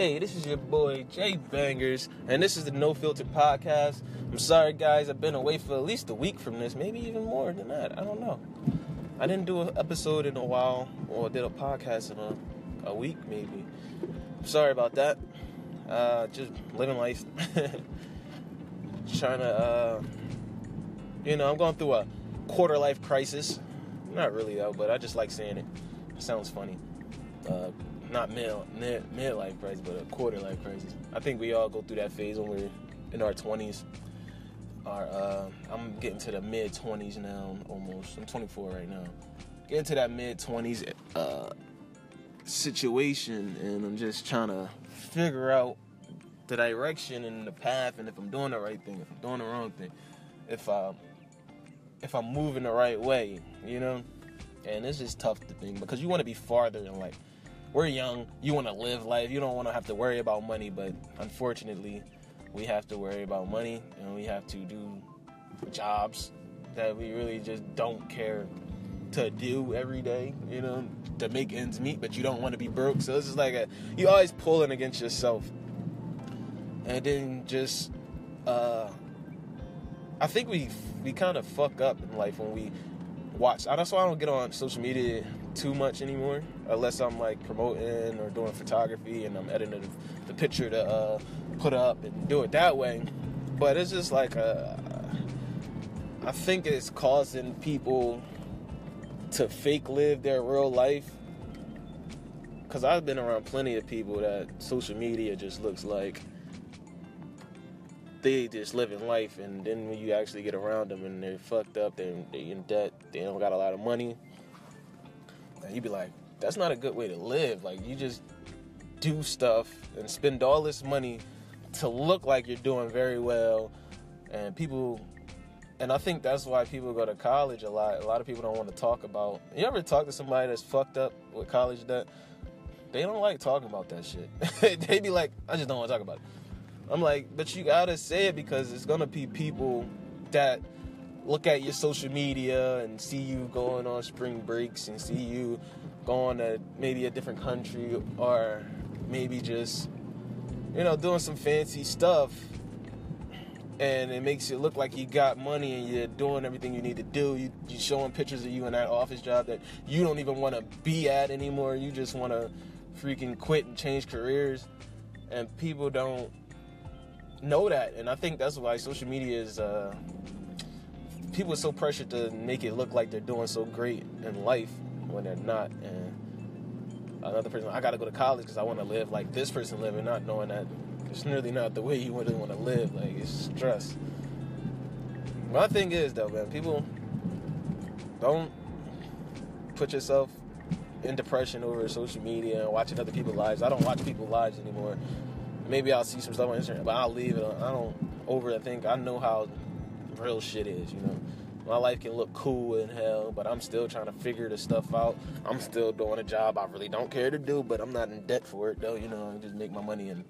Hey, this is your boy Jay Bangers, and this is the No Filter Podcast. I'm sorry, guys, I've been away for at least a week from this, maybe even more than that. I don't know. I didn't do an episode in a while, or did a podcast in a, a week, maybe. Sorry about that. Uh, just living life. Trying to, uh, you know, I'm going through a quarter life crisis. Not really, though, but I just like saying it. It sounds funny. Uh, not mid mid midlife crisis, but a quarter life crisis. I think we all go through that phase when we're in our twenties. Our uh, I'm getting to the mid twenties now, almost. I'm 24 right now. Getting to that mid twenties uh, situation, and I'm just trying to figure out the direction and the path, and if I'm doing the right thing, if I'm doing the wrong thing, if I if I'm moving the right way, you know. And it's just tough to think because you want to be farther in life we're young. You want to live life. You don't want to have to worry about money, but unfortunately, we have to worry about money and we have to do jobs that we really just don't care to do every day, you know, to make ends meet, but you don't want to be broke. So this is like a you always pulling against yourself. And then just uh I think we we kind of fuck up in life when we watch. That's why I don't get on social media too much anymore, unless I'm like promoting or doing photography and I'm editing the picture to uh, put up and do it that way. But it's just like uh, I think it's causing people to fake live their real life. Cause I've been around plenty of people that social media just looks like they just living life, and then when you actually get around them and they're fucked up, they're, they're in debt, they don't got a lot of money, and you be like, that's not a good way to live. Like you just do stuff and spend all this money to look like you're doing very well, and people. And I think that's why people go to college a lot. A lot of people don't want to talk about. You ever talk to somebody that's fucked up with college debt? They don't like talking about that shit. they be like, I just don't want to talk about it. I'm like, but you gotta say it because it's gonna be people that look at your social media and see you going on spring breaks and see you going to maybe a different country or maybe just you know doing some fancy stuff. And it makes it look like you got money and you're doing everything you need to do. You, you're showing pictures of you in that office job that you don't even want to be at anymore. You just want to freaking quit and change careers. And people don't know that, and I think that's why social media is. Uh, people are so pressured to make it look like they're doing so great in life when they're not. And another person, I got to go to college because I want to live like this person living, not knowing that it's nearly not the way you really want to live. Like it's stress. My thing is though, man, people don't put yourself in depression over social media and watching other people's lives. I don't watch people's lives anymore maybe I'll see some stuff on Instagram, but I'll leave it. I don't overthink. I know how real shit is, you know. My life can look cool in hell, but I'm still trying to figure this stuff out. I'm still doing a job I really don't care to do, but I'm not in debt for it though, you know. I just make my money and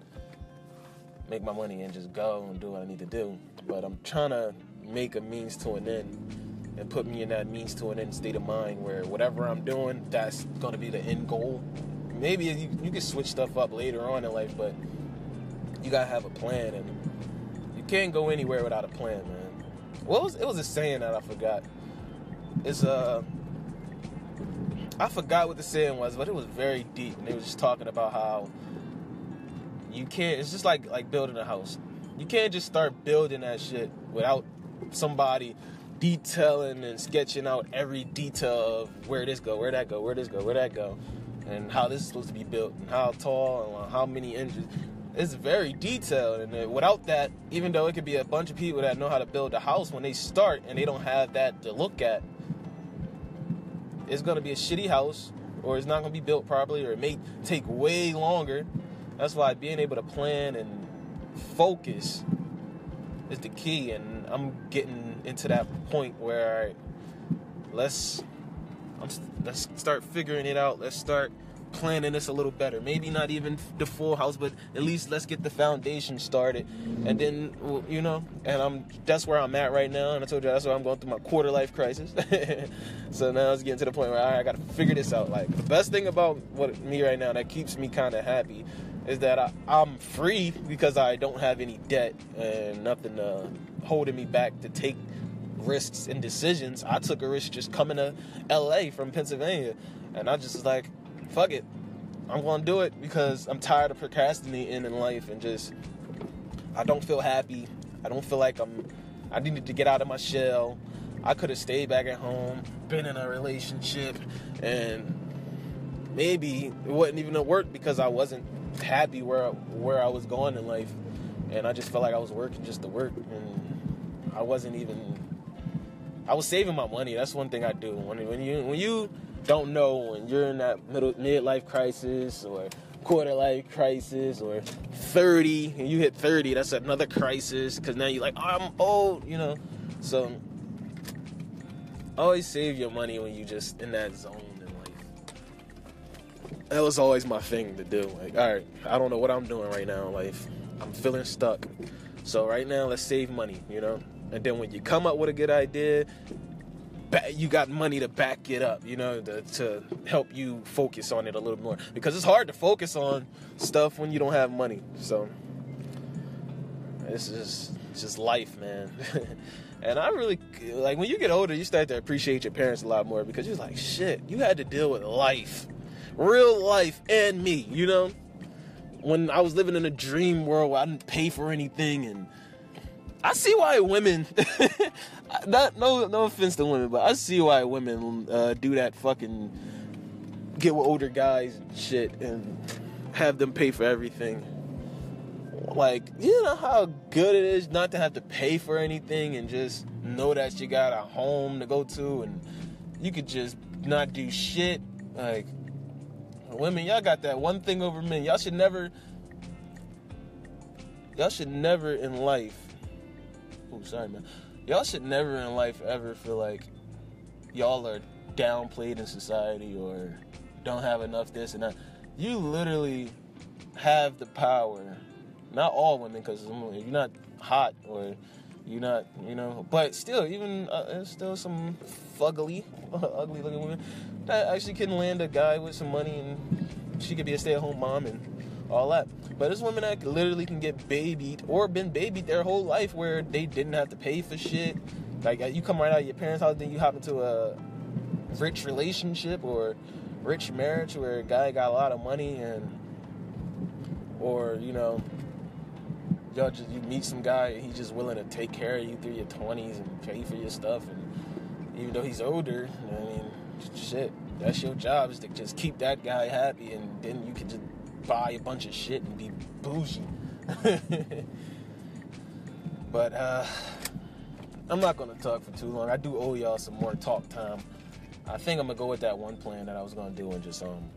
make my money and just go and do what I need to do. But I'm trying to make a means to an end and put me in that means to an end state of mind where whatever I'm doing, that's going to be the end goal. Maybe you, you can switch stuff up later on in life, but you gotta have a plan, and you can't go anywhere without a plan, man. What was it was a saying that I forgot. It's uh, I forgot what the saying was, but it was very deep, and they was just talking about how you can't. It's just like like building a house. You can't just start building that shit without somebody detailing and sketching out every detail of where this go, where that go, where this go, where that go, and how this is supposed to be built, and how tall, and how many inches it's very detailed and uh, without that even though it could be a bunch of people that know how to build a house when they start and they don't have that to look at it's going to be a shitty house or it's not going to be built properly or it may take way longer. That's why being able to plan and focus is the key and i'm getting into that point where let's let's start figuring it out. Let's start planning this a little better. Maybe not even the full house, but at least let's get the foundation started, and then you know. And I'm that's where I'm at right now. And I told you that's why I'm going through my quarter life crisis. so now it's getting to the point where I got to figure this out. Like the best thing about what me right now that keeps me kind of happy is that I, I'm free because I don't have any debt and nothing uh, holding me back to take risks and decisions. I took a risk just coming to LA from Pennsylvania, and I just was like, fuck it. I'm gonna do it because I'm tired of procrastinating in life and just I don't feel happy. I don't feel like I'm I needed to get out of my shell. I could have stayed back at home, been in a relationship, and maybe it wouldn't even have worked because I wasn't happy where where I was going in life, and I just felt like I was working just to work, and I wasn't even. I was saving my money. That's one thing I do. When when you when you don't know when you're in that middle midlife crisis or quarter life crisis or 30 and you hit 30 that's another crisis because now you're like oh, i'm old you know? So always save your money when you just in that zone in life. That was always my thing to do like all right i don't know what i'm doing right now in life. I'm feeling stuck. So right now let's save money you know? And then when you come up with a good idea you got money to back it up, you know, to, to, help you focus on it a little more because it's hard to focus on stuff when you don't have money. So this is just life, man. and I really like when you get older, you start to appreciate your parents a lot more because you're like, shit, you had to deal with life, real life, and me, you know. When I was living in a dream world where I didn't pay for anything and I see why women. not no no offense to women, but I see why women uh, do that fucking get with older guys and shit and have them pay for everything. Like, you know how good it is not to have to pay for anything and just know that you got a home to go to and you could just not do shit. Like, women, y'all got that one thing over men. Y'all should never, y'all should never in life Oh, sorry, man. Y'all should never in life ever feel like y'all are downplayed in society or don't have enough this and that. You literally have the power. Not all women, because you're not hot or you're not, you know. But still, even uh, there's still some fugly, ugly looking women that actually can land a guy with some money and she could be a stay at home mom and all that. But there's women that literally can get babied or been babied their whole life where they didn't have to pay for shit. Like uh, you come right out of your parents' house, then you hop into a rich relationship or rich marriage where a guy got a lot of money and or you know y'all just you meet some guy he's just willing to take care of you through your 20s and pay for your stuff and even though he's older i mean shit that's your job is to just keep that guy happy and then you can just buy a bunch of shit and be bougie. but uh, I'm not gonna talk for too long. I do owe y'all some more talk time. I think I'm gonna go with that one plan that I was gonna do and just um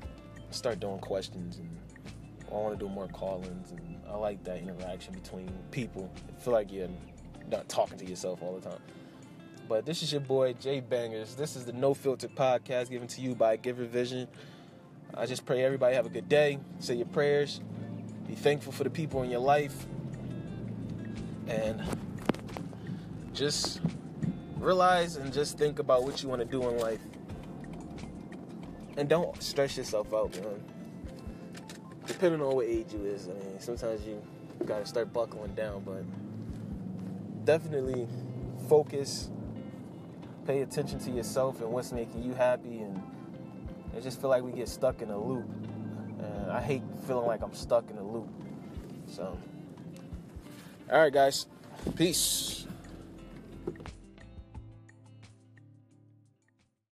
start doing questions and I want to do more call-ins and I like that interaction between people. I feel like you're not talking to yourself all the time. But this is your boy Jay Bangers. This is the No Filter podcast given to you by Giver Vision. I just pray everybody have a good day. Say your prayers. Be thankful for the people in your life. And just realize and just think about what you want to do in life. And don't stress yourself out, man. Depending on what age you is, I mean, sometimes you gotta start buckling down, but definitely focus, pay attention to yourself and what's making you happy and I just feel like we get stuck in a loop. And I hate feeling like I'm stuck in a loop. So, all right, guys. Peace.